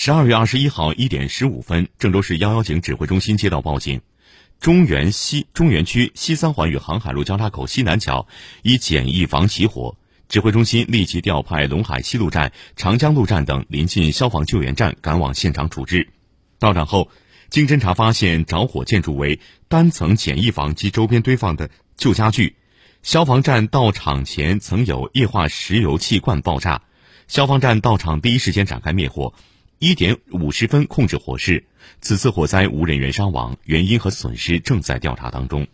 十二月二十一号一点十五分，郑州市幺幺警指挥中心接到报警，中原西中原区西三环与航海路交叉口西南角一简易房起火，指挥中心立即调派陇海西路站、长江路站等临近消防救援站赶往现场处置。到场后，经侦查发现，着火建筑为单层简易房及周边堆放的旧家具。消防站到场前曾有液化石油气罐爆炸，消防站到场第一时间展开灭火。一点五十分控制火势，此次火灾无人员伤亡，原因和损失正在调查当中。